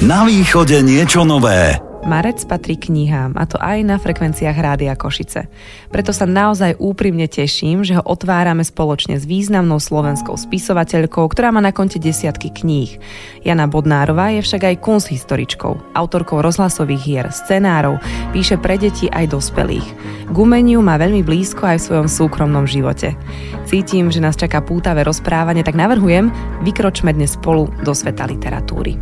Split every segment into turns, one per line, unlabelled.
Na východe niečo nové.
Marec patrí knihám, a to aj na frekvenciách Rádia Košice. Preto sa naozaj úprimne teším, že ho otvárame spoločne s významnou slovenskou spisovateľkou, ktorá má na konte desiatky kníh. Jana Bodnárová je však aj kunsthistoričkou, autorkou rozhlasových hier, scenárov, píše pre deti aj dospelých. K má veľmi blízko aj v svojom súkromnom živote. Cítim, že nás čaká pútavé rozprávanie, tak navrhujem, vykročme dnes spolu do sveta literatúry.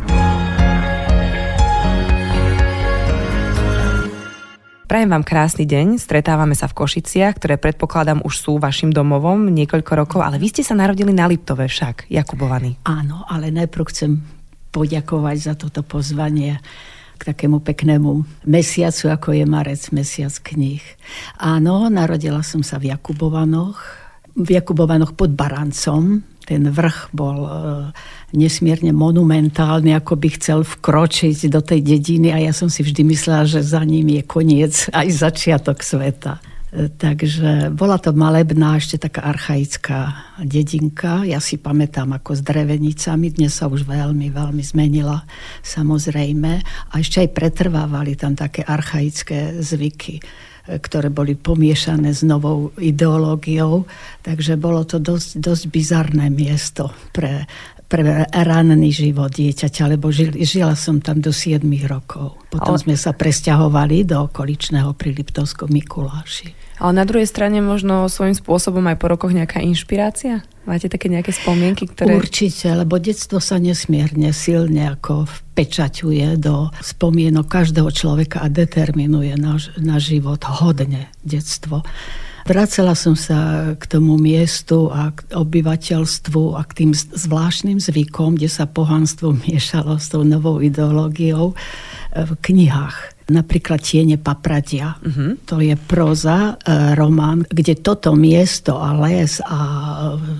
Prajem vám krásny deň, stretávame sa v Košiciach, ktoré predpokladám už sú vašim domovom niekoľko rokov, ale vy ste sa narodili na Liptove však, Jakubovaný.
Áno, ale najprv chcem poďakovať za toto pozvanie k takému peknému mesiacu, ako je marec, mesiac kníh. Áno, narodila som sa v Jakubovanoch, v Jakubovanoch pod Barancom, ten vrch bol e, nesmierne monumentálny, ako by chcel vkročiť do tej dediny a ja som si vždy myslela, že za ním je koniec aj začiatok sveta. E, takže bola to malebná, ešte taká archaická dedinka. Ja si pamätám ako s drevenicami, dnes sa už veľmi, veľmi zmenila samozrejme. A ešte aj pretrvávali tam také archaické zvyky ktoré boli pomiešané s novou ideológiou. Takže bolo to dosť, dosť bizarné miesto pre, pre ranný život dieťaťa, lebo žil, žila som tam do 7 rokov. Potom Ale... sme sa presťahovali do okoličného pri Liptovskom Mikuláši.
Ale na druhej strane možno svojím spôsobom aj po rokoch nejaká inšpirácia? Máte také nejaké spomienky, ktoré...
Určite, lebo detstvo sa nesmierne silne ako vpečaťuje do spomienok každého človeka a determinuje na, na život hodne detstvo. Vracela som sa k tomu miestu a k obyvateľstvu a k tým zvláštnym zvykom, kde sa pohanstvo miešalo s tou novou ideológiou v knihách napríklad Tiene papradia. Uh-huh. To je proza, e, román, kde toto miesto a les a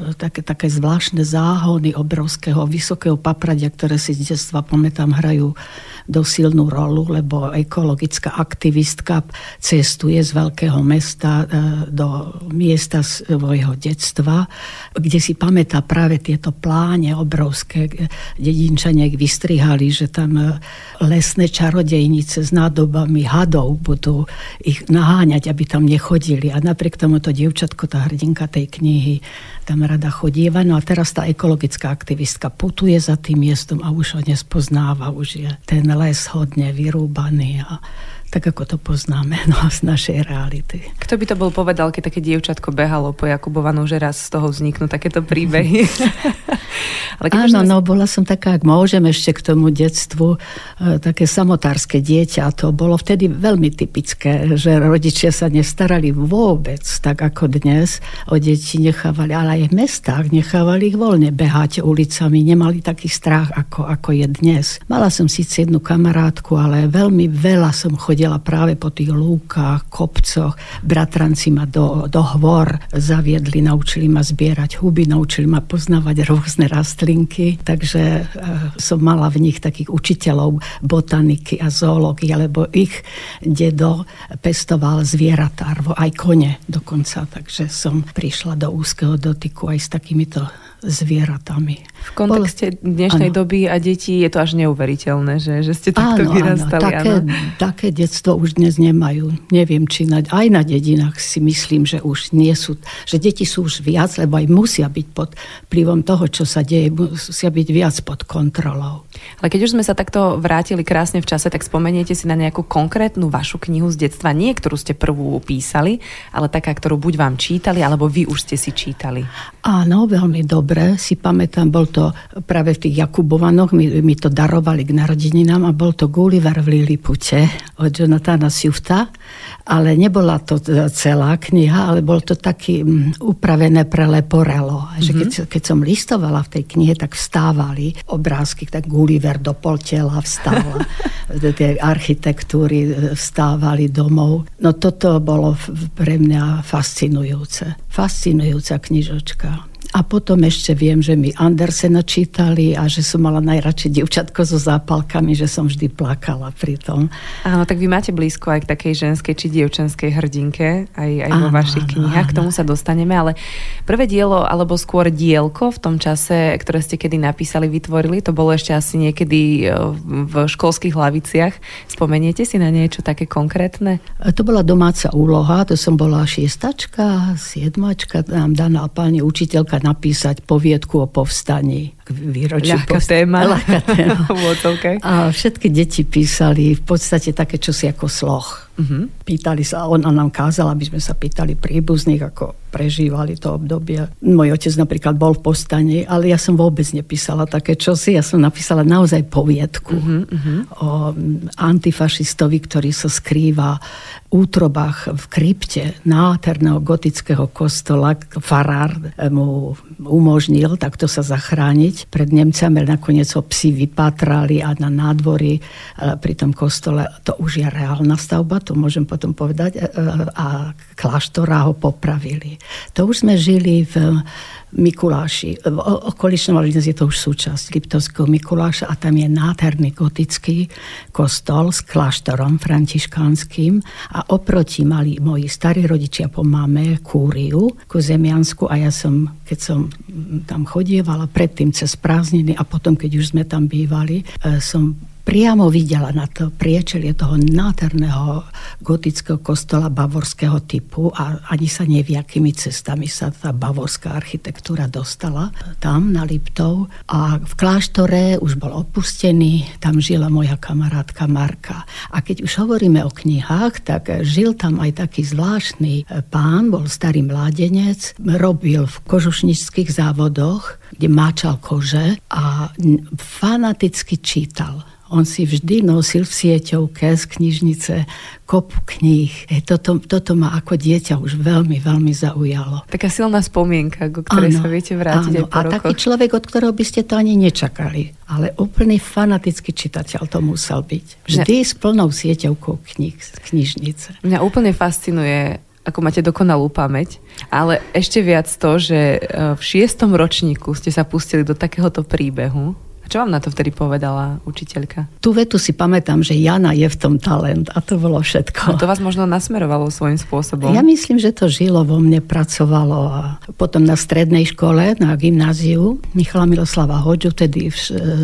e, také, také zvláštne záhony obrovského vysokého papradia, ktoré si z detstva pamätám hrajú silnú rolu, lebo ekologická aktivistka cestuje z veľkého mesta e, do miesta svojho detstva, kde si pamätá práve tieto pláne obrovské. Dedinčania ich vystrihali, že tam e, lesné čarodejnice s nádobami hadov budú ich naháňať, aby tam nechodili. A napriek tomu to dievčatko, tá hrdinka tej knihy, tam rada chodieva. No a teraz tá ekologická aktivistka putuje za tým miestom a už ho nespoznáva, už je ten les hodne vyrúbaný a tak ako to poznáme no, z našej reality.
Kto by to bol povedal, keď také dievčatko behalo po Jakubovanu, že raz z toho vzniknú takéto príbehy?
Ale Áno, no bola som taká, ak môžem ešte k tomu detstvu, e, také samotárske dieťa. To bolo vtedy veľmi typické, že rodičia sa nestarali vôbec tak ako dnes. O deti nechávali, ale aj v mestách nechávali ich voľne behať ulicami. Nemali taký strach, ako, ako je dnes. Mala som síce jednu kamarátku, ale veľmi veľa som chodila chodila práve po tých lúkach, kopcoch. Bratranci ma do, do hvor zaviedli, naučili ma zbierať huby, naučili ma poznávať rôzne rastlinky. Takže e, som mala v nich takých učiteľov botaniky a zoológie, lebo ich dedo pestoval zvieratá, aj kone dokonca. Takže som prišla do úzkeho dotyku aj s takýmito zvieratami.
V kontexte dnešnej ano. doby a detí je to až neuveriteľné, že, že ste takto áno, vyrastali.
Áno, také, také detstvo už dnes nemajú. Neviem, či na, aj na dedinách si myslím, že už nie sú, že deti sú už viac, lebo aj musia byť pod vplyvom toho, čo sa deje, musia byť viac pod kontrolou.
Ale keď už sme sa takto vrátili krásne v čase, tak spomeniete si na nejakú konkrétnu vašu knihu z detstva, nie ktorú ste prvú písali, ale taká, ktorú buď vám čítali, alebo vy už ste si čítali.
Áno, veľmi dobre si pamätám, bol to práve v tých Jakubovanoch, mi, mi to darovali k narodeninám a bol to Gulliver v Lilipute od Jonathana Swift'a, ale nebola to celá kniha, ale bol to taký um, upravené pre Leporello. Mm-hmm. Že keď, mhm. keď som listovala v tej knihe, tak vstávali obrázky, tak Gulliver do poltela vstáva, tie architektúry e, vstávali domov. No toto bolo pre mňa fascinujúce. Fascinujúca knižočka. A potom ešte viem, že mi Andersena čítali a že som mala najradšej dievčatko so zápalkami, že som vždy plakala pri tom.
Áno, tak vy máte blízko aj k takej ženskej či dievčenskej hrdinke, aj, aj vo vašich knihách, k tomu sa dostaneme, ale prvé dielo, alebo skôr dielko v tom čase, ktoré ste kedy napísali, vytvorili, to bolo ešte asi niekedy e, v školských hlaviciach. Spomeniete si na niečo také konkrétne?
E, to bola domáca úloha, to som bola šiestačka, siedmačka, nám daná pani učiteľka napísať poviedku o povstaní k výročiu.
Ľahká post... téma.
Ľahká téma. a všetky deti písali v podstate také čosi ako sloh. Uh-huh. Pýtali sa, ona nám kázala, aby sme sa pýtali príbuzných, ako prežívali to obdobie. Môj otec napríklad bol v postane, ale ja som vôbec nepísala také čosi. Ja som napísala naozaj poviedku uh-huh, o antifašistovi, ktorý sa skrýva útrobách v krypte nádherného gotického kostola. Farár mu umožnil takto sa zachrániť pred Nemcami, ale nakoniec ho psi vypatrali a na nádvorí pri tom kostole, to už je reálna stavba, to môžem potom povedať, e, e, a kláštora ho popravili. To už sme žili v Mikuláši. V okoličnom dnes je to už súčasť Liptovského Mikuláša a tam je nádherný gotický kostol s kláštorom františkánským a oproti mali moji starí rodičia po mame kúriu ku Zemiansku a ja som, keď som tam chodievala predtým cez prázdniny a potom, keď už sme tam bývali, e, som priamo videla na to priečelie toho nádherného gotického kostola bavorského typu a ani sa nevie, akými cestami sa tá bavorská architektúra dostala tam na Liptov. A v kláštore už bol opustený, tam žila moja kamarátka Marka. A keď už hovoríme o knihách, tak žil tam aj taký zvláštny pán, bol starý mládenec, robil v kožušnických závodoch, kde máčal kože a fanaticky čítal on si vždy nosil v sieťovke z knižnice kopu kníh. E, toto, toto ma ako dieťa už veľmi, veľmi zaujalo.
Taká silná spomienka, ku ktorej áno, sa viete vrátiť áno. aj po
A rokoch. taký človek, od ktorého by ste to ani nečakali. Ale úplný fanatický čitateľ to musel byť. Vždy Mňa... s plnou sieťovkou kníh z knižnice.
Mňa úplne fascinuje ako máte dokonalú pamäť, ale ešte viac to, že e, v šiestom ročníku ste sa pustili do takéhoto príbehu, čo vám na to vtedy povedala učiteľka?
Tú vetu si pamätám, že Jana je v tom talent a to bolo všetko.
A to vás možno nasmerovalo svojím spôsobom?
Ja myslím, že to žilo vo mne, pracovalo a potom na strednej škole, na gymnáziu Michala Miloslava Hoďu, tedy v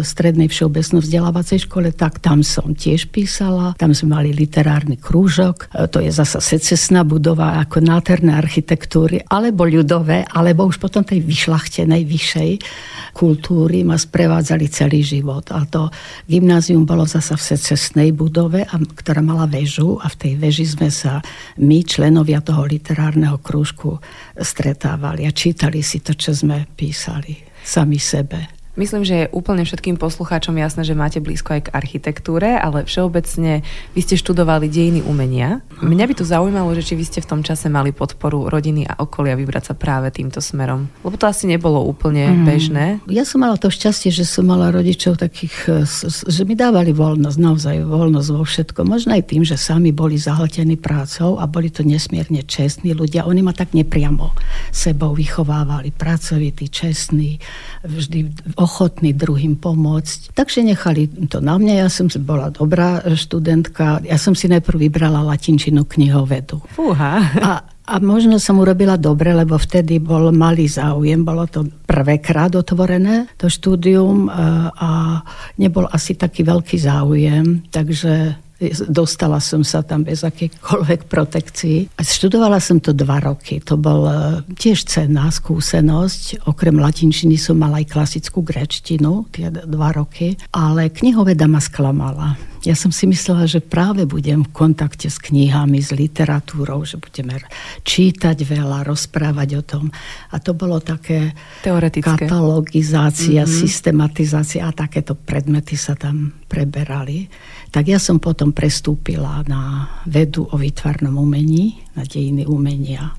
strednej všeobecno vzdelávacej škole, tak tam som tiež písala. Tam sme mali literárny krúžok. E, to je zasa secesná budova ako nádherné architektúry, alebo ľudové, alebo už potom tej vyšlachtenej, vyššej kultúry ma sprevádzali celý život. A to gymnázium bolo zasa v secesnej budove, ktorá mala väžu a v tej veži sme sa my, členovia toho literárneho krúžku, stretávali a čítali si to, čo sme písali sami sebe.
Myslím, že je úplne všetkým poslucháčom jasné, že máte blízko aj k architektúre, ale všeobecne vy ste študovali dejiny umenia. Mňa by to zaujímalo, že či vy ste v tom čase mali podporu rodiny a okolia vybrať sa práve týmto smerom. Lebo to asi nebolo úplne mm. bežné.
Ja som mala to šťastie, že som mala rodičov takých, že mi dávali voľnosť, naozaj voľnosť vo všetko. Možno aj tým, že sami boli zahltení prácou a boli to nesmierne čestní ľudia. Oni ma tak nepriamo sebou vychovávali. Pracovití, čestní, vždy ochotní druhým pomôcť. Takže nechali to na mňa, ja som bola dobrá študentka. Ja som si najprv vybrala latinčinu knihovedu.
Fúha.
A, a možno som urobila dobre, lebo vtedy bol malý záujem, bolo to prvýkrát otvorené, to štúdium a, a nebol asi taký veľký záujem, takže Dostala som sa tam bez akýchkoľvek protekcií. Študovala som to dva roky. To bol e, tiež cenná skúsenosť. Okrem latinčiny som mala aj klasickú grečtinu, tie dva roky. Ale knihoveda ma sklamala. Ja som si myslela, že práve budem v kontakte s knihami, s literatúrou, že budeme čítať veľa, rozprávať o tom. A to bolo také
Teoretické.
katalogizácia, mm-hmm. systematizácia a takéto predmety sa tam preberali. Tak ja som potom prestúpila na vedu o výtvarnom umení, na dejiny umenia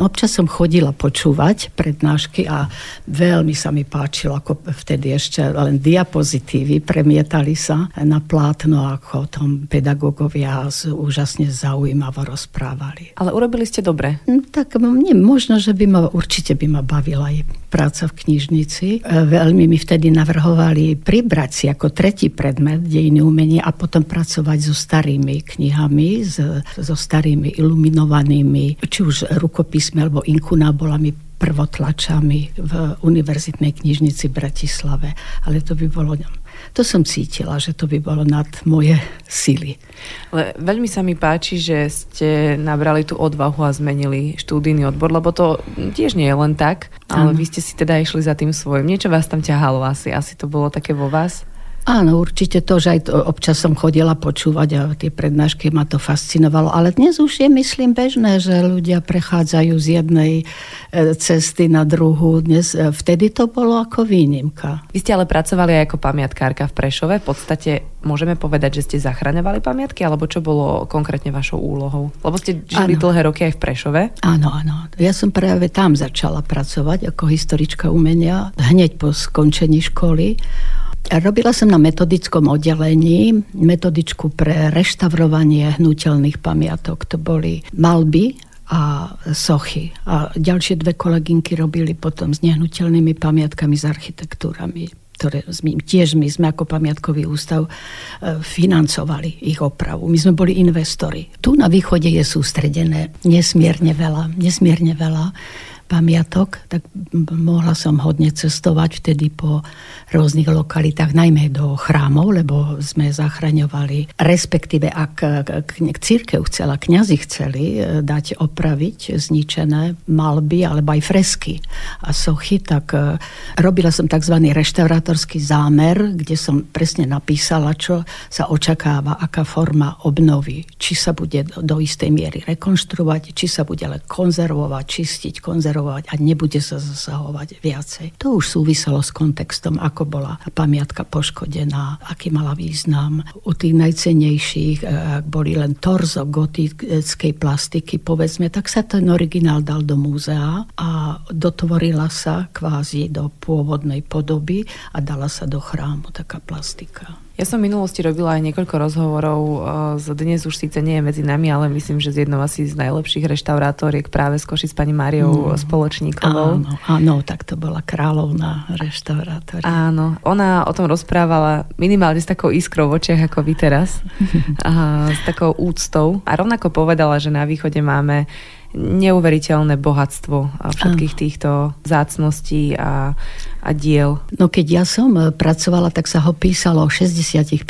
Občas som chodila počúvať prednášky a veľmi sa mi páčilo, ako vtedy ešte len diapozitívy premietali sa na plátno, ako tom pedagógovia úžasne zaujímavo rozprávali.
Ale urobili ste dobre.
Hm, tak nie, možno, že by ma, určite by ma bavila aj práca v knižnici. E, veľmi mi vtedy navrhovali pribrať si ako tretí predmet dejiny umenia a potom pracovať so starými knihami, so starými iluminovanými, či už rukopismi alebo inkunábolami prvotlačami v univerzitnej knižnici v Bratislave. Ale to by bolo to som cítila, že to by bolo nad moje sily.
Ale veľmi sa mi páči, že ste nabrali tú odvahu a zmenili štúdijný odbor, lebo to tiež nie je len tak, ale ano. vy ste si teda išli za tým svojim. Niečo vás tam ťahalo asi, asi to bolo také vo vás?
Áno, určite to, že aj to, občas som chodila počúvať a tie prednášky ma to fascinovalo. Ale dnes už je, myslím, bežné, že ľudia prechádzajú z jednej e, cesty na druhú. Dnes, e, vtedy to bolo ako výnimka.
Vy ste ale pracovali aj ako pamiatkárka v Prešove. V podstate môžeme povedať, že ste zachraňovali pamiatky, alebo čo bolo konkrétne vašou úlohou? Lebo ste žili ano. dlhé roky aj v Prešove.
Áno, áno. Ja som práve tam začala pracovať ako historička umenia hneď po skončení školy. Robila som na metodickom oddelení metodičku pre reštaurovanie hnutelných pamiatok. To boli malby a sochy. A ďalšie dve kolegynky robili potom s nehnuteľnými pamiatkami, s architektúrami ktoré tiež my sme ako pamiatkový ústav e, financovali ich opravu. My sme boli investori. Tu na východe je sústredené nesmierne veľa, nesmierne veľa pamiatok, tak mohla som hodne cestovať vtedy po rôznych lokalitách, najmä do chrámov, lebo sme zachraňovali, respektíve ak církev chcela, kňazi chceli e, dať opraviť zničené malby alebo aj fresky a sochy, tak e, robila som tzv. reštaurátorský zámer, kde som presne napísala, čo sa očakáva, aká forma obnovy, či sa bude do istej miery rekonštruovať, či sa bude ale konzervovať, čistiť, konzervovať reagovať a nebude sa zasahovať viacej. To už súviselo s kontextom, ako bola pamiatka poškodená, aký mala význam. U tých najcenejších, e, ak boli len torzo gotickej plastiky, povedzme, tak sa ten originál dal do múzea a dotvorila sa kvázi do pôvodnej podoby a dala sa do chrámu taká plastika.
Ja som v minulosti robila aj niekoľko rozhovorov, z dnes už síce nie je medzi nami, ale myslím, že z jednou asi z najlepších reštaurátoriek práve z Koši s pani Máriou mm. Spoločníkovou.
Áno, áno, tak to bola kráľovná reštaurátoria.
Áno, ona o tom rozprávala minimálne s takou iskrou v očiach ako vy teraz, a s takou úctou. A rovnako povedala, že na východe máme neuveriteľné bohatstvo všetkých týchto zácností a, a diel.
No keď ja som eh, pracovala, tak sa ho písalo o 60%,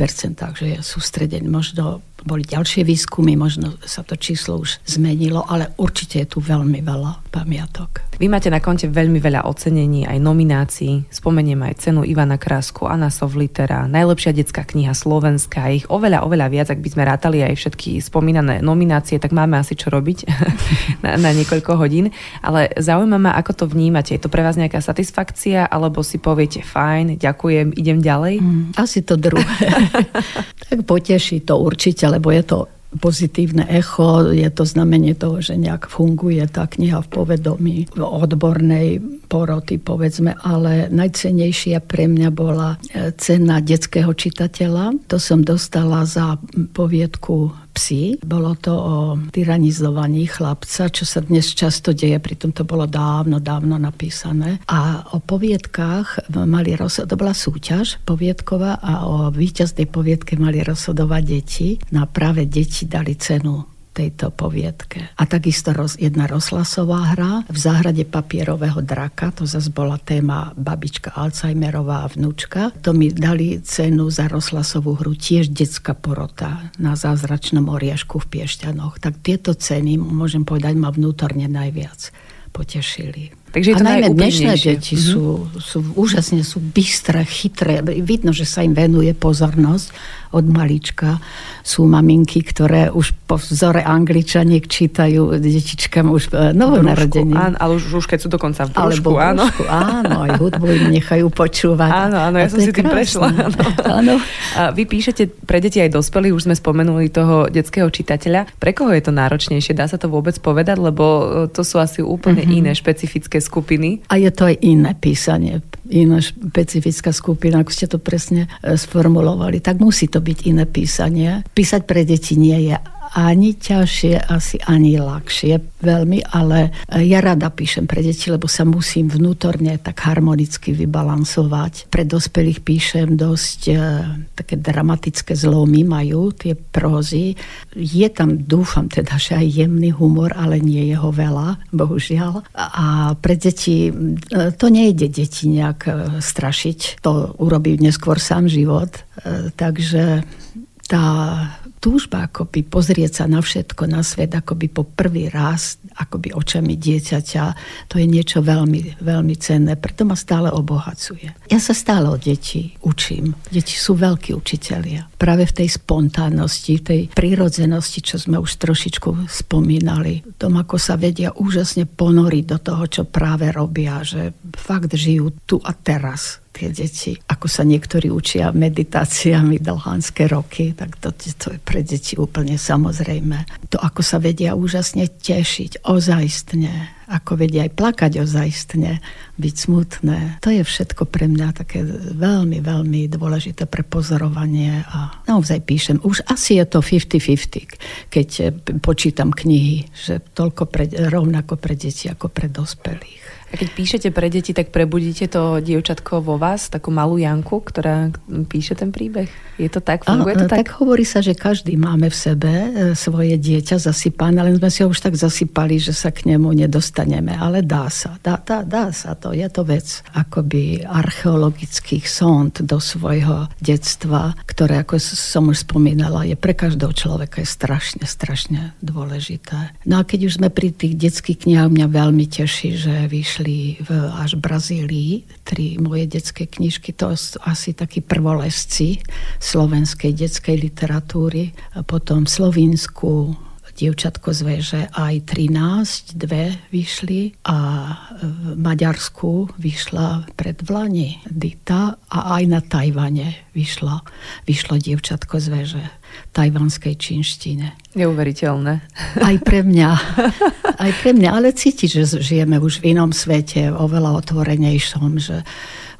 že je sústredený možno boli ďalšie výskumy, možno sa to číslo už zmenilo, ale určite je tu veľmi veľa pamiatok.
Vy máte na konte veľmi veľa ocenení, aj nominácií. Spomeniem aj cenu Ivana Krásku, Anna Sovlitera, najlepšia detská kniha Slovenska, ich oveľa, oveľa viac, ak by sme rátali aj všetky spomínané nominácie, tak máme asi čo robiť na, na niekoľko hodín. Ale zaujíma ma, ako to vnímate. Je to pre vás nejaká satisfakcia, alebo si poviete, fajn, ďakujem, idem ďalej? Mm,
asi to druhé. tak poteší to určite, lebo je to pozitívne echo, je to znamenie toho, že nejak funguje tá kniha v povedomí odbornej poroty, povedzme, ale najcenejšia pre mňa bola e, cena detského čitateľa. To som dostala za poviedku psi. Bolo to o tyranizovaní chlapca, čo sa dnes často deje, pritom to bolo dávno, dávno napísané. A o poviedkách mali rozhodovať, to bola súťaž poviedková a o víťaznej poviedke mali rozhodovať deti. Na práve deti dali cenu tejto poviedke. A takisto roz, jedna rozhlasová hra v záhrade papierového draka, to zase bola téma babička Alzheimerová a vnúčka. To mi dali cenu za rozhlasovú hru tiež detská porota na zázračnom oriešku v Piešťanoch. Tak tieto ceny, môžem povedať, ma vnútorne najviac potešili.
Takže je to
a najmä dnešné deti
Mhm.
sú, sú úžasne sú bystré, chytré. Vidno, že sa im venuje pozornosť od malička. Sú maminky, ktoré už po vzore angličaniek čítajú detičkám už e, novonarodení.
Áno, ale už, už keď sú dokonca v
Alebo
brúšku, áno.
brúšku, áno, aj hudbu im nechajú počúvať.
Áno, áno, ja som si tým
krásne.
prešla. Áno.
áno.
A vy píšete pre deti aj dospelých, už sme spomenuli toho detského čitateľa. Pre koho je to náročnejšie? Dá sa to vôbec povedať? Lebo e, to sú asi úplne
Mhm.
iné špecifické skupiny.
A je to aj iné písanie, iná špecifická skupina, ako ste to presne e, sformulovali. Tak musí to byť iné písanie. Písať pre deti nie je ani ťažšie, asi ani ľahšie veľmi, ale e, ja rada píšem pre deti, lebo sa musím vnútorne tak harmonicky vybalansovať. Pre dospelých píšem dosť e, také dramatické zlomy majú tie prózy. Je tam, dúfam teda, že aj jemný humor, ale nie je ho veľa, bohužiaľ. A pre deti, e, to nejde deti nejak e, strašiť, to urobí neskôr sám život. E, Takže tá túžba akoby pozrieť sa na všetko, na svet, akoby po prvý raz, akoby očami dieťaťa, to je niečo veľmi, veľmi cenné, preto ma stále obohacuje. Ja sa stále od detí učím. Deti sú veľkí učitelia. Práve v tej spontánnosti, v tej prírodzenosti, čo sme už trošičku spomínali, tom, ako sa vedia úžasne ponoriť do toho, čo práve robia, že fakt žijú tu a teraz tie deti. Ako sa niektorí učia meditáciami dlhánske roky, tak to, to je pre deti úplne samozrejme. To, ako sa vedia úžasne tešiť, ozajstne, ako vedia aj plakať ozajstne, byť smutné. To je všetko pre mňa také veľmi, veľmi dôležité pre pozorovanie a naozaj píšem. Už asi je to 50-50, keď eh, počítam knihy, že toľko pre, rovnako pre deti ako pre dospelých.
A keď píšete pre deti, tak prebudíte to dievčatko vo vás, takú malú Janku, ktorá píše ten príbeh? Je to tak? Funguje to tak?
tak hovorí sa, že každý máme v sebe e, svoje dieťa zasypané, len sme si ho už tak zasypali, že sa k nemu nedostaneme. Ale dá sa, dá, dá, dá sa to. Je to vec akoby archeologických sond do svojho detstva, ktoré, ako som už spomínala, je pre každého človeka je strašne, strašne dôležité. No a keď už sme pri tých detských knihách, mňa veľmi teší, že vyšli v až Brazílii tri moje detské knižky. To sú asi takí prvolesci slovenskej detskej literatúry. Potom v Slovinsku Dievčatko z veže aj 13, dve vyšli a v Maďarsku vyšla pred Vlani Dita a aj na Tajvane vyšlo, vyšlo Dievčatko z veže v tajvanskej čínštine.
Neuveriteľné.
Aj pre mňa. Aj pre mňa, ale cítiť, že žijeme už v inom svete, oveľa otvorenejšom, že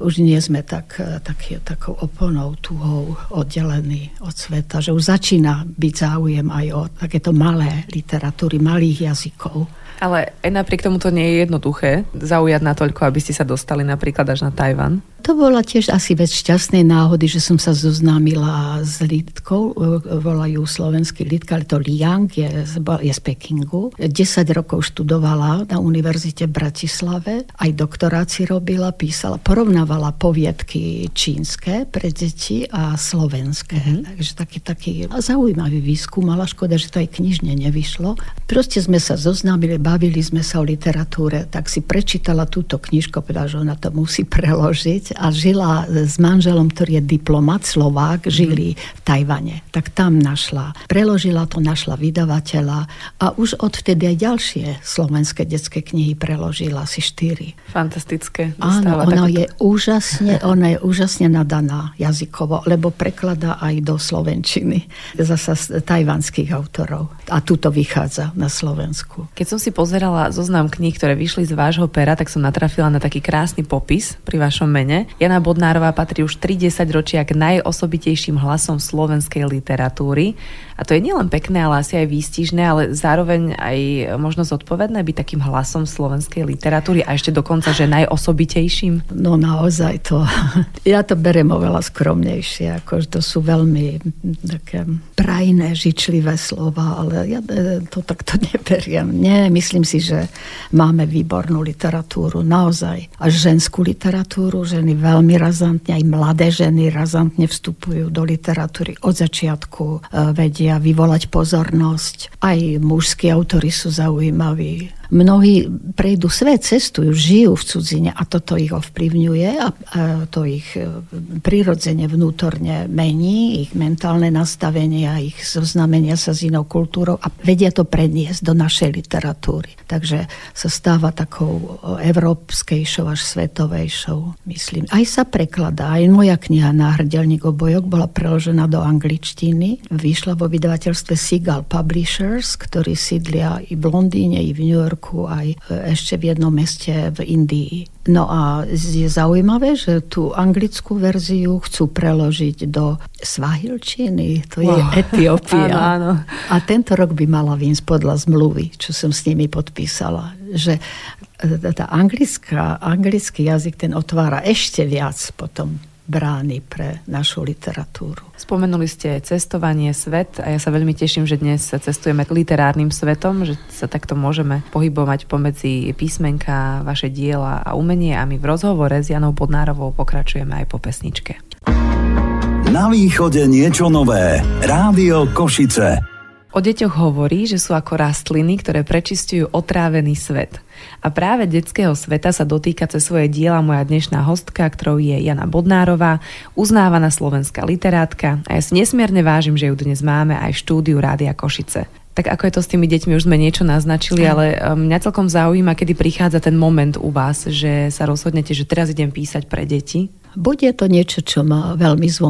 už nie sme tak, tak, takou oponou, tuhou oddelení od sveta, že už začína byť záujem aj o takéto malé literatúry, malých jazykov.
Ale aj napriek tomu to nie je jednoduché zaujať natoľko, aby ste sa dostali napríklad až na Tajvan.
To bola tiež asi vec šťastnej náhody, že som sa zoznámila s Lidkou, volajú slovenský Lidka, ale to Liang je, je z Pekingu. 10 rokov študovala na univerzite v Bratislave, aj doktorát si robila, písala, porovnávala poviedky čínske pre deti a slovenské. Mm-hmm. Takže taký, taký zaujímavý výskum, ale škoda, že to aj knižne nevyšlo. Proste sme sa zoznámili, bavili sme sa o literatúre, tak si prečítala túto knižku, povedala, že ona to musí preložiť a žila s manželom, ktorý je diplomat, Slovák, žili v Tajvane. Tak tam našla, preložila to, našla vydavateľa a už odvtedy aj ďalšie slovenské detské knihy preložila, asi štyri.
Fantastické.
Áno, ona takúto... je úžasne, ona je úžasne nadaná jazykovo, lebo prekladá aj do slovenčiny zasa z tajvanských autorov. A tu to vychádza na Slovensku.
Keď som si pozerala zoznam kníh, ktoré vyšli z vášho pera, tak som natrafila na taký krásny popis pri vašom mene. Jana Bodnárová patrí už 30 ročia k najosobitejším hlasom slovenskej literatúry. A to je nielen pekné, ale asi aj výstižné, ale zároveň aj možno zodpovedné byť takým hlasom slovenskej literatúry a ešte dokonca, že najosobitejším.
No naozaj to, ja to berem oveľa skromnejšie, ako to sú veľmi také prajné, žičlivé slova, ale ja e, to takto neberiem. Nie, myslím si, že máme výbornú literatúru, naozaj. A ženskú literatúru, ženy veľmi razantne, aj mladé ženy razantne vstupujú do literatúry od začiatku, e, vedia vyvolať pozornosť. Aj mužskí autory sú zaujímaví. Mnohí prejdú svet, cestujú, žijú v cudzine a toto ich ovplyvňuje a, to ich e, prirodzene vnútorne mení, ich mentálne nastavenie a ich zoznamenia sa s inou kultúrou a vedia to predniesť do našej literatúry. Takže sa stáva takou európskejšou až svetovejšou, myslím. Aj sa prekladá, aj moja kniha Náhrdelník obojok bola preložená do angličtiny. Vyšla vo vydavateľstve Seagull Publishers, ktorí sídlia i v Londýne, i v New Yorku, aj ešte v jednom meste v Indii. No a je zaujímavé, že tú anglickú verziu chcú preložiť do Svahilčiny, to je wow. Etiópia.
áno, áno.
A tento rok by mala výjsť podľa zmluvy, čo som s nimi podpísala. Že tá anglická, anglický jazyk ten otvára ešte viac potom brány pre našu literatúru.
Spomenuli ste cestovanie, svet a ja sa veľmi teším, že dnes cestujeme literárnym svetom, že sa takto môžeme pohybovať pomedzi písmenka, vaše diela a umenie a my v rozhovore s Janou Bodnárovou pokračujeme aj po pesničke.
Na východe niečo nové. Rádio Košice.
O deťoch hovorí, že sú ako rastliny, ktoré prečistujú otrávený svet. A práve detského sveta sa dotýka cez svoje diela moja dnešná hostka, ktorou je Jana Bodnárová, uznávaná slovenská literátka a ja si nesmierne vážim, že ju dnes máme aj v štúdiu Rádia Košice. Tak ako je to s tými deťmi, už sme niečo naznačili, ale um, mňa celkom zaujíma, kedy prichádza ten moment u vás, že sa rozhodnete, že teraz idem písať pre deti
Buď je to niečo, čo má veľmi z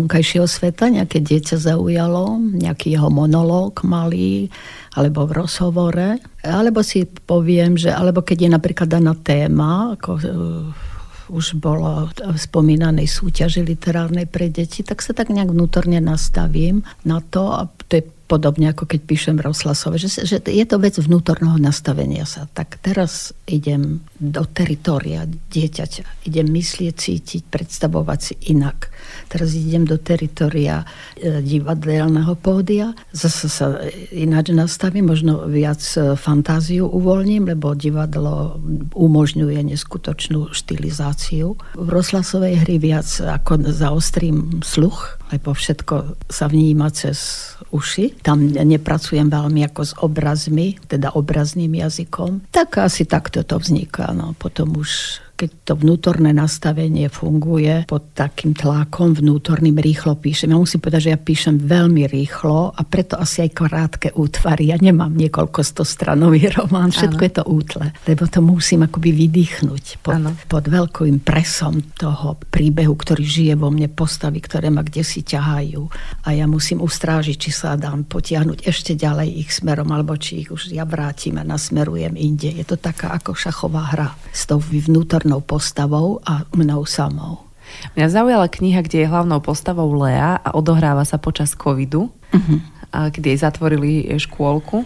sveta, nejaké dieťa zaujalo, nejaký jeho monológ malý, alebo v rozhovore, alebo si poviem, že, alebo keď je napríklad daná téma, ako uh, už bolo v spomínanej súťaži literárnej pre deti, tak sa tak nejak vnútorne nastavím na to a to je podobne ako keď píšem rozhlasové, že, že je to vec vnútorného nastavenia sa. Tak teraz idem do teritoria dieťaťa, idem myslieť, cítiť, predstavovať si inak. Teraz idem do teritoria e, divadelného pódia, zase sa ináč nastavím, možno viac e, fantáziu uvoľním, lebo divadlo umožňuje neskutočnú štilizáciu. V rozhlasovej hry viac ako zaostrím sluch, lebo všetko sa vníma cez uši. Tam nepracujem veľmi ako s obrazmi, teda obrazným jazykom. Tak asi takto to vzniká. No. Potom už keď to vnútorné nastavenie funguje pod takým tlakom vnútorným rýchlo píšem. Ja musím povedať, že ja píšem veľmi rýchlo a preto asi aj krátke útvary. Ja nemám niekoľko stostranový román, všetko ano. je to útle, lebo to musím akoby vydýchnuť pod, pod veľkým presom toho príbehu, ktorý žije vo mne, postavy, ktoré ma kde si ťahajú. A ja musím ustrážiť, či sa dám potiahnuť ešte ďalej ich smerom, alebo či ich už ja vrátim a nasmerujem inde. Je to taká ako šachová hra s tou vnútornou hlavnou postavou a mnou samou.
Mňa zaujala kniha, kde je hlavnou postavou Lea a odohráva sa počas covidu. Uh-huh keď jej zatvorili škôlku.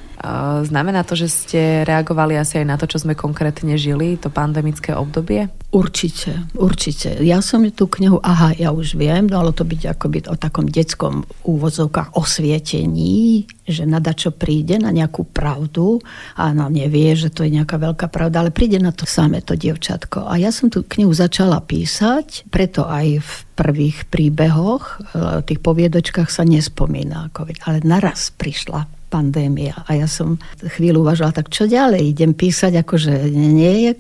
Znamená to, že ste reagovali asi aj na to, čo sme konkrétne žili, to pandemické obdobie?
Určite, určite. Ja som tú knihu, aha, ja už viem, malo to byť akoby o takom detskom úvozovkách osvietení, že nada čo príde na nejakú pravdu a ona nevie, že to je nejaká veľká pravda, ale príde na to samé to dievčatko. A ja som tú knihu začala písať, preto aj v prvých príbehoch, e, tých poviedočkách sa nespomína COVID, ale naraz prišla pandémia. A ja som chvíľu uvažovala, tak čo ďalej? Idem písať, akože nie je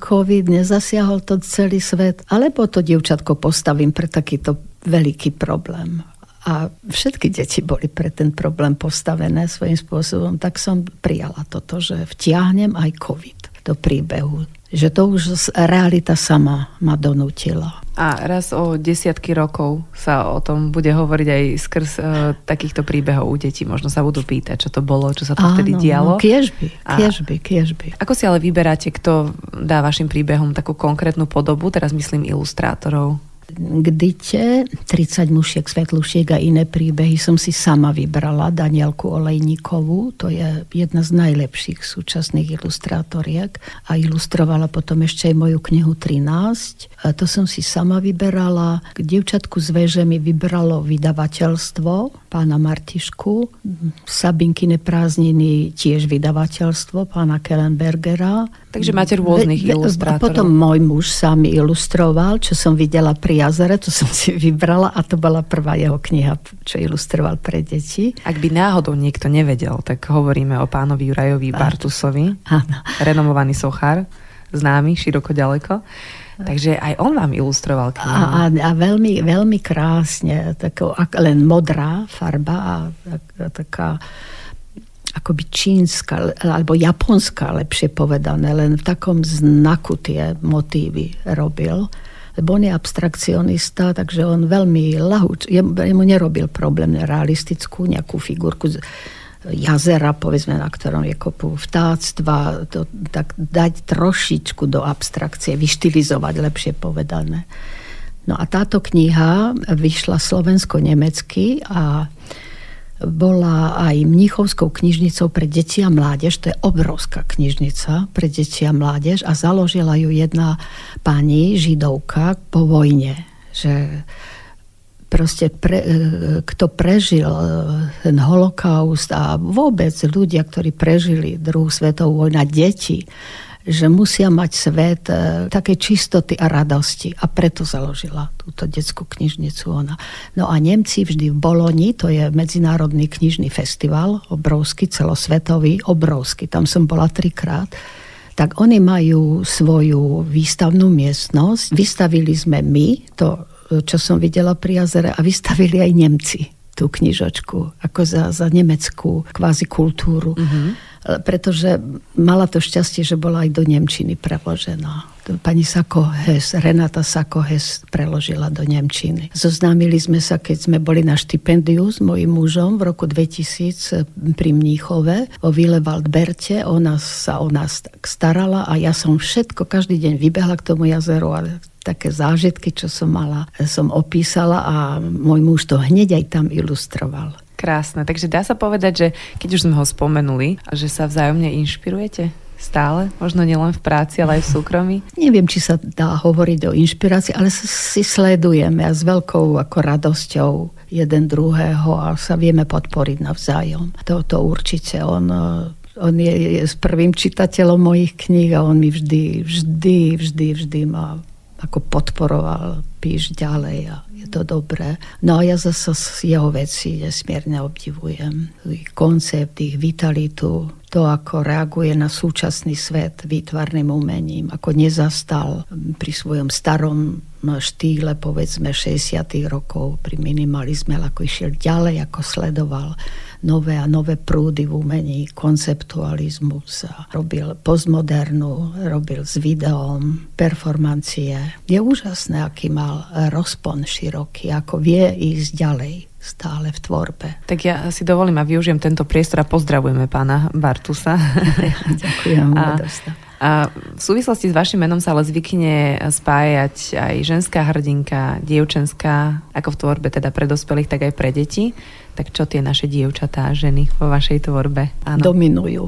COVID, nezasiahol to celý svet, alebo to dievčatko postavím pre takýto veľký problém. A všetky deti boli pre ten problém postavené svojím spôsobom, tak som prijala toto, že vtiahnem aj COVID do príbehu. Že to už realita sama ma donútila.
A raz o desiatky rokov sa o tom bude hovoriť aj skrz uh, takýchto príbehov u detí. Možno sa budú pýtať, čo to bolo, čo sa to Áno, vtedy dialo.
No, kiežby, kiežby, kiežby.
Ako si ale vyberáte, kto dá vašim príbehom takú konkrétnu podobu? Teraz myslím ilustrátorov
k Dite, 30 mušiek, svetlušiek a iné príbehy som si sama vybrala. Danielku Olejníkovú, to je jedna z najlepších súčasných ilustrátoriek a ilustrovala potom ešte aj moju knihu 13. A to som si sama vyberala. K dievčatku z veže mi vybralo vydavateľstvo pána Martišku, Sabinkine prázdniny tiež vydavateľstvo pána Kellenbergera.
Takže máte rôznych Ve, ilustrátorov.
A potom môj muž sa mi ilustroval, čo som videla pri jazere, to som si vybrala a to bola prvá jeho kniha, čo ilustroval pre deti.
Ak by náhodou niekto nevedel, tak hovoríme o pánovi Jurajovi Bartusovi, Áno. renomovaný sochár, známy široko ďaleko. Takže aj on vám ilustroval knihu.
A, a, a veľmi, veľmi krásne, takou, len modrá farba a, a taká akoby čínska, alebo japonská, lepšie povedané, len v takom znaku tie motívy robil. Lebo on je abstrakcionista, takže on veľmi lahúč, jemu nerobil problém realistickú nejakú figurku jazera, povedzme, na ktorom je kopu vtáctva, to, tak dať trošičku do abstrakcie, vyštilizovať, lepšie povedané. No a táto kniha vyšla slovensko-nemecky a bola aj Mnichovskou knižnicou pre deti a mládež. To je obrovská knižnica pre deti a mládež a založila ju jedna pani, židovka, po vojne. Že proste pre, e, kto prežil e, ten holokaust a vôbec ľudia, ktorí prežili druhú svetovú vojnu, deti, že musia mať svet e, také čistoty a radosti. A preto založila túto detskú knižnicu ona. No a Nemci vždy v Boloni, to je medzinárodný knižný festival, obrovský, celosvetový, obrovský, tam som bola trikrát, tak oni majú svoju výstavnú miestnosť. Vystavili sme my, to čo som videla pri jazere a vystavili aj Nemci tú knižočku, ako za, za nemeckú kvázi kultúru. Mm-hmm. Pretože mala to šťastie, že bola aj do Nemčiny preložená. Pani Sako Hes, Renata Sako Hes preložila do Nemčiny. Zoznámili sme sa, keď sme boli na štipendiu s mojim mužom v roku 2000 pri Mníchove vo Ville Waldberte. Ona sa o nás tak starala a ja som všetko, každý deň vybehla k tomu jazeru a také zážitky, čo som mala, som opísala a môj muž to hneď aj tam ilustroval.
Krásne, takže dá sa povedať, že keď už sme ho spomenuli, že sa vzájomne inšpirujete? Stále? Možno nielen v práci, ale aj v súkromí?
Neviem, či sa dá hovoriť o inšpirácii, ale si sledujeme a s veľkou ako radosťou jeden druhého a sa vieme podporiť navzájom. To, to určite on on je, je s prvým čitateľom mojich kníh a on mi vždy, vždy, vždy, vždy ma ako podporoval, píš ďalej a je to dobré. No a ja zase jeho veci nesmierne obdivujem. Ich koncept, ich vitalitu, to, ako reaguje na súčasný svet výtvarným umením, ako nezastal pri svojom starom štýle, povedzme 60. rokov pri minimalizme, ako išiel ďalej, ako sledoval nové a nové prúdy v umení, konceptualizmus robil postmodernu, robil s videom, performancie. Je úžasné, aký mal rozpon široký, ako vie ísť ďalej stále v tvorbe.
Tak ja si dovolím a využijem tento priestor a pozdravujeme pána Bartusa.
ďakujem. A,
a v súvislosti s vašim menom sa ale zvykne spájať aj ženská hrdinka, dievčenská, ako v tvorbe teda pre dospelých, tak aj pre deti. Tak čo tie naše dievčatá a ženy vo vašej tvorbe?
Áno. Dominujú.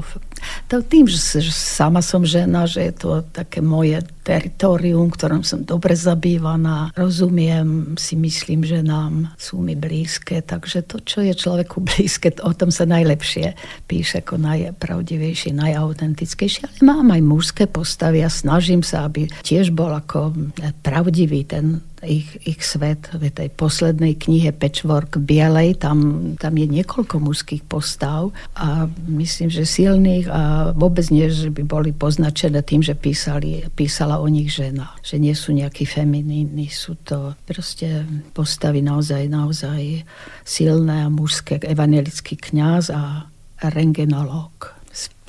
To tým, že sama som žena, že je to také moje teritorium, ktorom som dobre zabývaná. Rozumiem, si myslím, že nám sú mi blízke, takže to, čo je človeku blízke, o tom sa najlepšie píše ako najpravdivejšie, najautentickejšie. Ale mám aj mužské postavy a snažím sa, aby tiež bol ako pravdivý ten ich, ich svet. V tej poslednej knihe Patchwork Bielej, tam, tam je niekoľko mužských postav a myslím, že silných a vôbec nie, že by boli poznačené tým, že písali, písala o nich žena. Že nie sú nejakí feminínni, sú to proste postavy naozaj, naozaj silné a mužské. Evangelický kňaz a rengenolog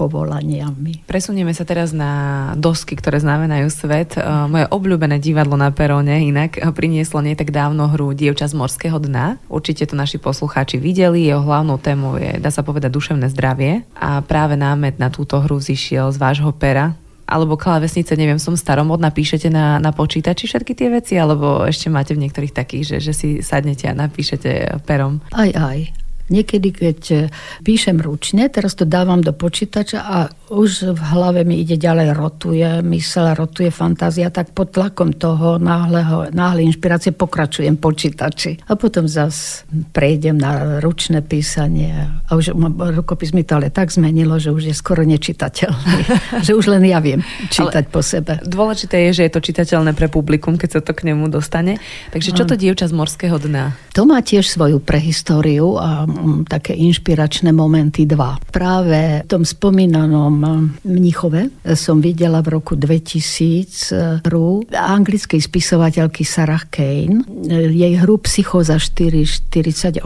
povolaniami.
Presunieme sa teraz na dosky, ktoré znamenajú svet. E, moje obľúbené divadlo na peróne inak prinieslo nie tak dávno hru Dievča z morského dna. Určite to naši poslucháči videli. Jeho hlavnou témou je, dá sa povedať, duševné zdravie. A práve námet na túto hru zišiel z vášho pera, alebo klávesnice, neviem, som staromodná, píšete na, na počítači všetky tie veci, alebo ešte máte v niektorých takých, že, že si sadnete a napíšete perom?
Aj, aj Niekedy, keď e, píšem ručne, teraz to dávam do počítača a už v hlave mi ide ďalej, rotuje, mysel, rotuje fantázia, tak pod tlakom toho náhleho, náhle inšpirácie pokračujem počítači. A potom zas prejdem na ručné písanie. A už rukopis mi to ale tak zmenilo, že už je skoro nečitateľný. že už len ja viem čítať ale po sebe.
Dôležité je, že je to čitateľné pre publikum, keď sa to k nemu dostane. Takže čo to dievča z morského dna?
To má tiež svoju prehistóriu a také inšpiračné momenty dva. Práve v tom spomínanom Mnichove som videla v roku 2000 hru anglickej spisovateľky Sarah Kane, jej hru Psychoza 448.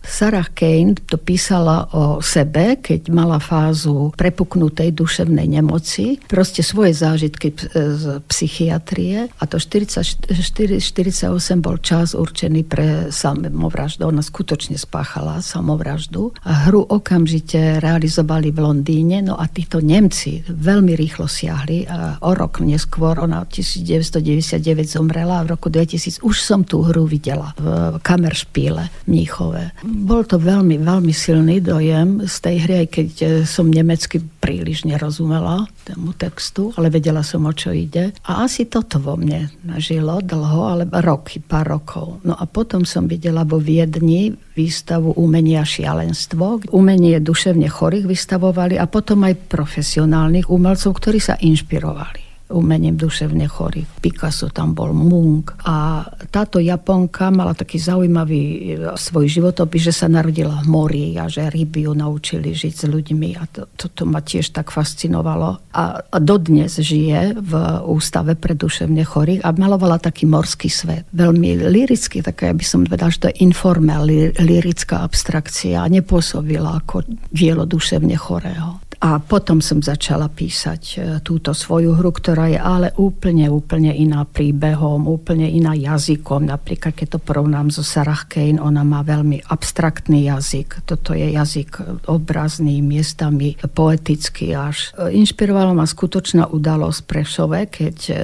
Sarah Kane to písala o sebe, keď mala fázu prepuknutej duševnej nemoci, proste svoje zážitky z psychiatrie a to 44, 48 bol čas určený pre samovraždu. Ona skutočne spáchala samovraždu a hru okamžite realizovali v Londýne, no a títo Nemci veľmi rýchlo siahli a o rok neskôr, ona 1999 zomrela a v roku 2000 už som tú hru videla v Kameršpíle Mníchove bol to veľmi, veľmi silný dojem z tej hry, aj keď e, som nemecky príliš nerozumela tomu textu, ale vedela som, o čo ide. A asi toto vo mne nažilo dlho, ale roky, pár rokov. No a potom som videla vo Viedni výstavu Umenia šialenstvo. Umenie duševne chorých vystavovali a potom aj profesionálnych umelcov, ktorí sa inšpirovali umením duševne chorých. Picasso tam bol, Munk. A táto Japonka mala taký zaujímavý e, svoj životopis, že sa narodila v mori a že ryby ju naučili žiť s ľuďmi. A to, toto ma tiež tak fascinovalo. A, a dodnes žije v ústave pre duševne chorých a malovala taký morský svet. Veľmi lirický, také by som povedala, že to je informál, lirická abstrakcia. Nepôsobila ako dielo duševne chorého. A potom som začala písať e, túto svoju hru, ktorá je ale úplne, úplne iná príbehom, úplne iná jazykom. Napríklad, keď to porovnám so Sarah Kane, ona má veľmi abstraktný jazyk. Toto je jazyk obrazný, miestami poetický až. E, inšpirovala ma skutočná udalosť Prešove, keď e,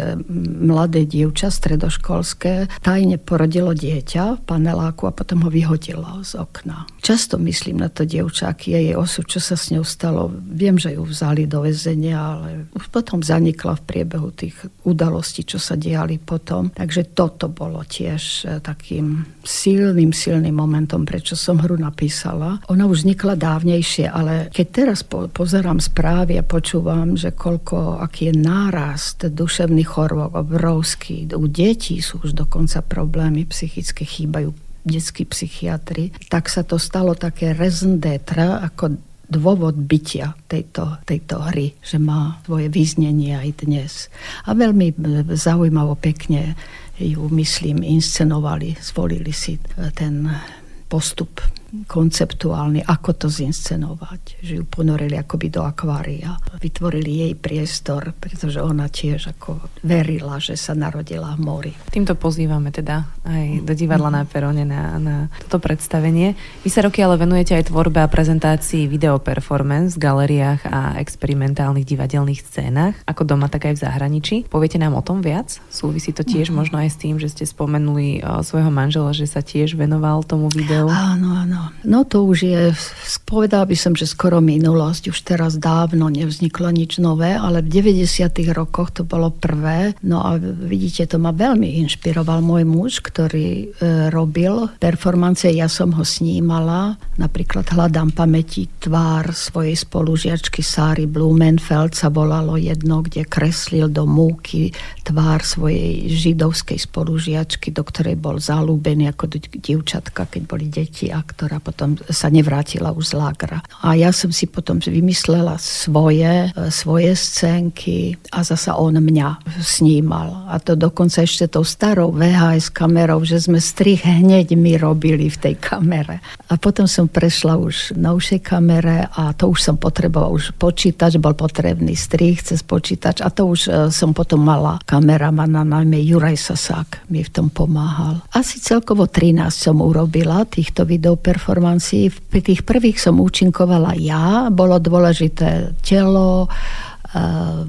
mladé dievča stredoškolské tajne porodilo dieťa v paneláku a potom ho vyhodilo z okna. Často myslím na to dievča, aký je jej osud, čo sa s ňou stalo Viem, že ju vzali do väzenia, ale už potom zanikla v priebehu tých udalostí, čo sa diali potom. Takže toto bolo tiež e, takým silným, silným momentom, prečo som hru napísala. Ona už vznikla dávnejšie, ale keď teraz po, pozerám správy a počúvam, že koľko, aký je nárast duševných chorôb obrovský, u detí sú už dokonca problémy psychické, chýbajú detskí psychiatri, tak sa to stalo také raison d'être, ako dôvod bytia tejto, tejto hry, že má svoje význenie aj dnes. A veľmi zaujímavo pekne ju, myslím, inscenovali, zvolili si ten postup konceptuálny, ako to zinscenovať. Že ju ponorili akoby do akvária. Vytvorili jej priestor, pretože ona tiež ako verila, že sa narodila v mori.
Týmto pozývame teda aj do divadla na Perone na, na toto predstavenie. Vy sa roky ale venujete aj tvorbe a prezentácii videoperformance v galeriách a experimentálnych divadelných scénach, ako doma, tak aj v zahraničí. Poviete nám o tom viac? Súvisí to tiež uh-huh. možno aj s tým, že ste spomenuli svojho manžela, že sa tiež venoval tomu videu?
Áno, áno. No to už je, povedal by som, že skoro minulosť. Už teraz dávno nevzniklo nič nové, ale v 90. rokoch to bolo prvé. No a vidíte, to ma veľmi inšpiroval môj muž, ktorý e, robil performancie, ja som ho snímala. Napríklad hľadám pamäti tvár svojej spolužiačky Sáry Blumenfeld sa volalo jedno, kde kreslil do múky tvár svojej židovskej spolužiačky, do ktorej bol zalúbený ako dievčatka, keď boli deti a ktorá potom sa nevrátila už z lágra. A ja som si potom vymyslela svoje, e, svoje scénky a zasa on mňa snímal. A to dokonca ešte tou starou VHS kamerou, že sme strih hneď my robili v tej kamere. A potom som prešla už novšej kamere a to už som potrebovala, už počítač, bol potrebný strih cez počítač a to už e, som potom mala kameramana, najmä Juraj Sasák mi v tom pomáhal. Asi celkovo 13 som urobila týchto videoperformancií performancií. V tých prvých som účinkovala ja, bolo dôležité telo, eh,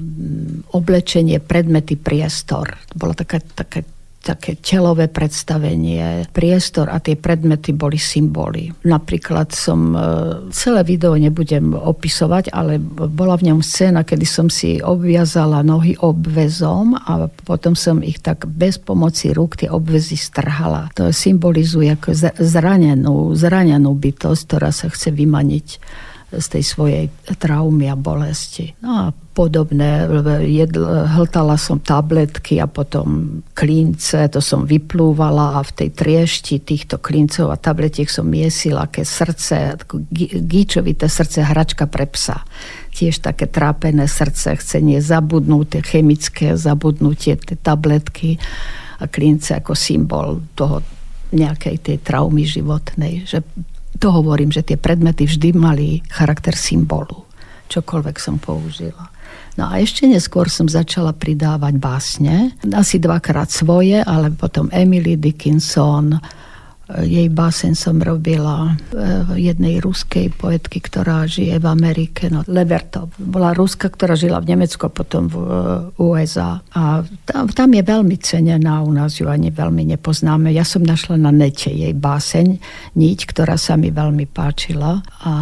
oblečenie, predmety, priestor. To bolo také, také také telové predstavenie, priestor a tie predmety boli symboly. Napríklad som, e, celé video nebudem opisovať, ale bola v ňom scéna, kedy som si obviazala nohy obvezom a potom som ich tak bez pomoci rúk tie obvezy strhala. To symbolizuje ako zranenú, zranenú bytosť, ktorá sa chce vymaniť z tej svojej traumy a bolesti. No a podobné. Jedl, hltala som tabletky a potom klince, to som vyplúvala a v tej triešti týchto klincov a tabletiek som miesila aké srdce, gíčovité srdce, hračka pre psa. Tiež také trápené srdce, chcenie zabudnúť, chemické zabudnutie, tie tabletky a klince ako symbol toho nejakej tej traumy životnej. Že to hovorím, že tie predmety vždy mali charakter symbolu čokoľvek som použila. No a ešte neskôr som začala pridávať básne. Asi dvakrát svoje, ale potom Emily Dickinson, jej básen som robila jednej ruskej poetky, ktorá žije v Amerike, no Levertov. Bola Ruska, ktorá žila v Nemecku a potom v USA. A tam, tam je veľmi cenená, u nás ju ani veľmi nepoznáme. Ja som našla na nete jej báseň, niť, ktorá sa mi veľmi páčila. A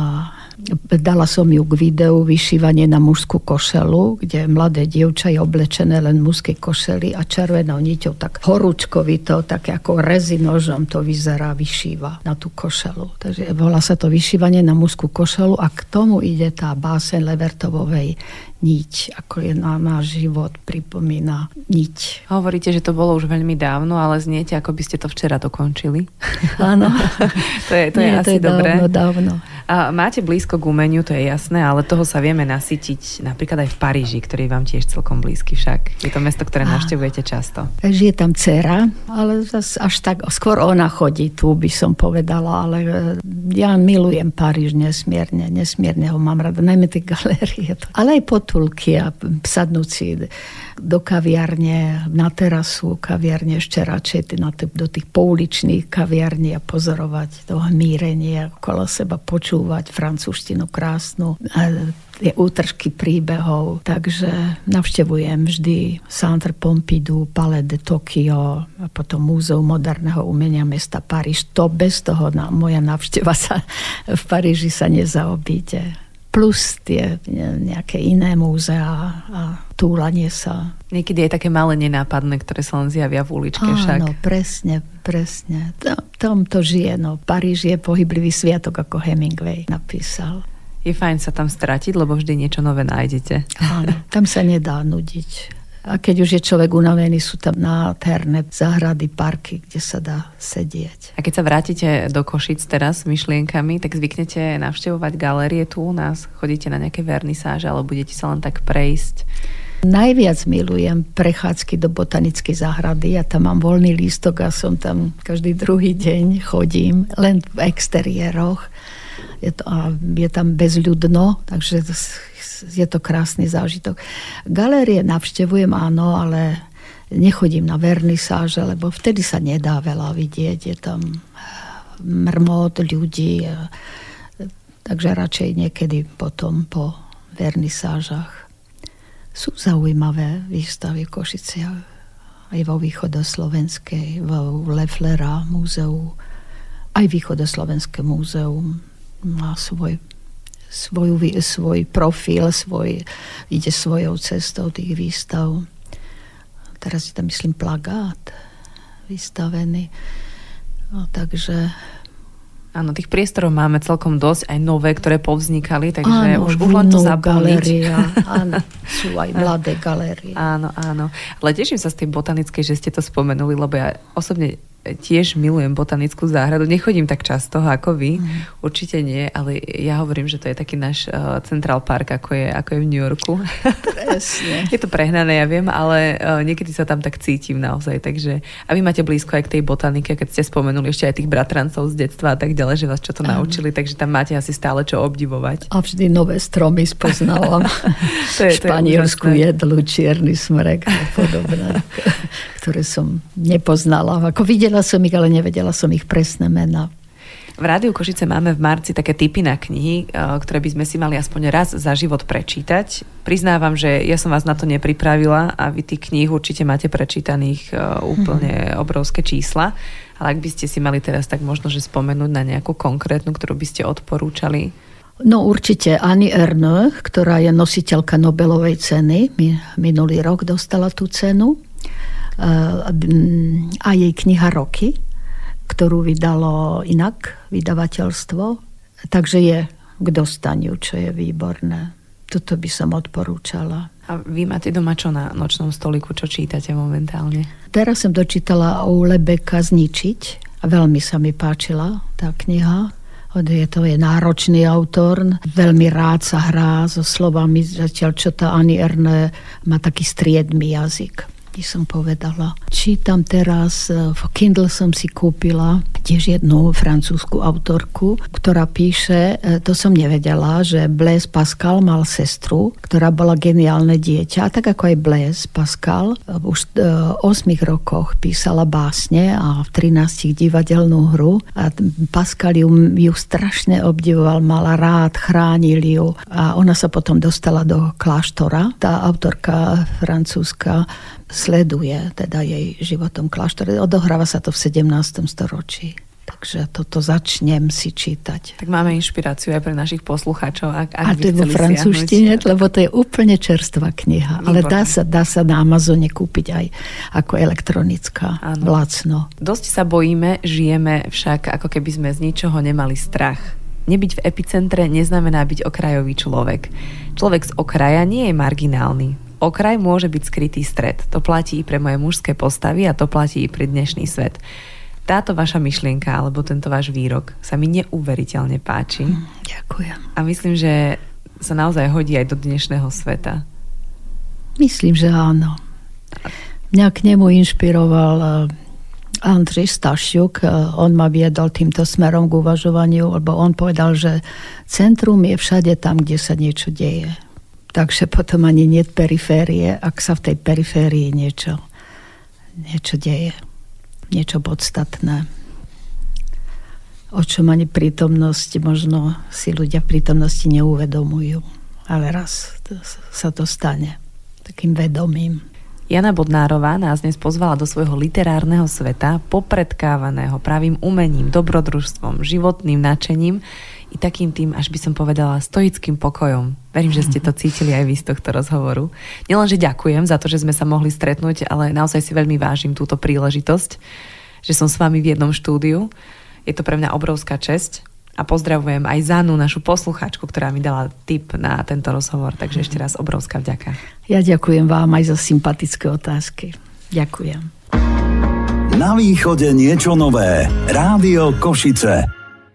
Dala som ju k videu vyšívanie na mužskú košelu, kde mladé dievča je oblečené len mužskej košeli a červenou niťou tak horúčkovito, tak ako rezinožom to vyzerá, vyšíva na tú košelu. Takže volá sa to vyšívanie na mužskú košelu a k tomu ide tá básen Levertovovej niť, ako je na náš život, pripomína niť.
Hovoríte, že to bolo už veľmi dávno, ale zniete, ako by ste to včera dokončili.
Áno.
to je, to Nie, je asi to je dobré.
Dávno, dávno.
A máte blízko k umeniu, to je jasné, ale toho sa vieme nasytiť napríklad aj v Paríži, ktorý je vám tiež celkom blízky však. Je to mesto, ktoré navštevujete často.
Žije tam dcera, ale zas až tak, skôr ona chodí tu, by som povedala, ale e, ja milujem Paríž nesmierne, nesmierne ho mám rada, najmä tie galérie. Ale aj potulky a sadnúť si do kaviarne, na terasu kaviarne ešte radšej do tých pouličných kaviarní a pozorovať to hmírenie okolo seba, počúvať francúzštinu krásnu tie útržky príbehov. Takže navštevujem vždy Centre Pompidou, Palais de Tokio a potom Múzeum moderného umenia mesta Paríž. To bez toho na, moja návšteva sa v Paríži sa nezaobíde plus tie nejaké iné múzea a túlanie sa.
Niekedy je také malé nenápadné, ktoré sa len zjavia v uličke
Áno,
však.
Áno, presne, presne. Tam to žije, no. Paríž je pohyblivý sviatok, ako Hemingway napísal.
Je fajn sa tam stratiť, lebo vždy niečo nové nájdete.
Áno, tam sa nedá nudiť. A keď už je človek unavený, sú tam nádherné záhrady, parky, kde sa dá sedieť.
A keď sa vrátite do Košic teraz s myšlienkami, tak zvyknete navštevovať galérie tu u nás? Chodíte na nejaké vernisáže, alebo budete sa len tak prejsť?
Najviac milujem prechádzky do botanickej záhrady. Ja tam mám voľný lístok a som tam každý druhý deň chodím, len v exteriéroch. Je, to, a je tam bezľudno, takže je to krásny zážitok. Galérie navštevujem, áno, ale nechodím na vernisáže, lebo vtedy sa nedá veľa vidieť. Je tam mrmot ľudí, takže radšej niekedy potom po vernisážach. Sú zaujímavé výstavy v Košiciach aj vo východoslovenskej, vo Leflera múzeu, aj východoslovenské múzeum má svoj svoj, svoj profil, svoj, ide svojou cestou tých výstav. Teraz je tam, myslím, plagát vystavený. No, takže
Áno, tých priestorov máme celkom dosť, aj nové, ktoré povznikali, takže áno, už, už len to
zaplniť. áno, sú aj mladé galérie.
Áno, áno. Ale teším sa z tej botanickej, že ste to spomenuli, lebo ja osobne tiež milujem botanickú záhradu. Nechodím tak často ako vy, mm. určite nie, ale ja hovorím, že to je taký náš uh, Central Park, ako je, ako je v New Yorku.
Presne.
je to prehnané, ja viem, ale uh, niekedy sa tam tak cítim naozaj. Takže, a vy máte blízko aj k tej botanike, keď ste spomenuli ešte aj tých bratrancov z detstva a tak ďalej, že vás čo to um. naučili, takže tam máte asi stále čo obdivovať.
A vždy nové stromy spoznávam. to je, Španielsku je jedlu, čierny smrek a podobné, ktoré som nepoznala. Ako videla Videla som ich, ale nevedela som ich presné mena.
V Rádiu Košice máme v marci také typy na knihy, e, ktoré by sme si mali aspoň raz za život prečítať. Priznávam, že ja som vás na to nepripravila a vy tých kníh určite máte prečítaných e, úplne mm-hmm. obrovské čísla. Ale ak by ste si mali teraz tak možno, že spomenúť na nejakú konkrétnu, ktorú by ste odporúčali?
No určite Annie Ernaux, ktorá je nositeľka Nobelovej ceny. Minulý rok dostala tú cenu. E, a jej kniha Roky, ktorú vydalo inak vydavateľstvo. Takže je k dostaniu, čo je výborné. Toto by som odporúčala.
A vy máte doma čo na nočnom stoliku, čo čítate momentálne?
Teraz som dočítala o Lebeka Zničiť a veľmi sa mi páčila tá kniha. Je to je náročný autor, veľmi rád sa hrá so slovami, zatiaľ čo tá Ani Erne má taký striedmy jazyk by som povedala. Čítam teraz, e, v Kindle som si kúpila tiež jednu francúzsku autorku, ktorá píše, e, to som nevedela, že Blaise Pascal mal sestru, ktorá bola geniálne dieťa, tak ako aj Blaise Pascal. Už v 8 rokoch písala básne a v 13 divadelnú hru a Pascal ju, ju strašne obdivoval, mala rád, chránil ju a ona sa potom dostala do kláštora. Tá autorka francúzska sleduje teda jej životom kláštore. Odohráva sa to v 17. storočí. Takže toto začnem si čítať.
Tak máme inšpiráciu aj pre našich poslucháčov. Ak, ak
a to je vo francúzštine, lebo to je úplne čerstvá kniha. Výborné. Ale dá sa, dá sa na Amazone kúpiť aj ako elektronická. Áno. Lacno.
Dosť sa bojíme, žijeme však ako keby sme z ničoho nemali strach. Nebyť v epicentre neznamená byť okrajový človek. Človek z okraja nie je marginálny okraj môže byť skrytý stred. To platí i pre moje mužské postavy a to platí i pre dnešný svet. Táto vaša myšlienka alebo tento váš výrok sa mi neuveriteľne páči. Hm,
ďakujem.
A myslím, že sa naozaj hodí aj do dnešného sveta.
Myslím, že áno. Mňa k nemu inšpiroval eh, Andrej Stašiuk, eh, on ma viedol týmto smerom k uvažovaniu, lebo on povedal, že centrum je všade tam, kde sa niečo deje takže potom ani nie periférie, ak sa v tej periférii niečo, niečo deje, niečo podstatné. O čom ani prítomnosť, možno si ľudia v prítomnosti neuvedomujú. Ale raz to, sa to stane takým vedomím.
Jana Bodnárová nás dnes pozvala do svojho literárneho sveta, popredkávaného pravým umením, dobrodružstvom, životným nadšením, i takým tým, až by som povedala, stoickým pokojom. Verím, že ste to cítili aj vy z tohto rozhovoru. Nielenže ďakujem za to, že sme sa mohli stretnúť, ale naozaj si veľmi vážim túto príležitosť, že som s vami v jednom štúdiu. Je to pre mňa obrovská česť a pozdravujem aj Zanu, našu poslucháčku, ktorá mi dala tip na tento rozhovor. Takže ešte raz obrovská vďaka.
Ja ďakujem vám aj za sympatické otázky. Ďakujem.
Na východe niečo nové. Rádio Košice.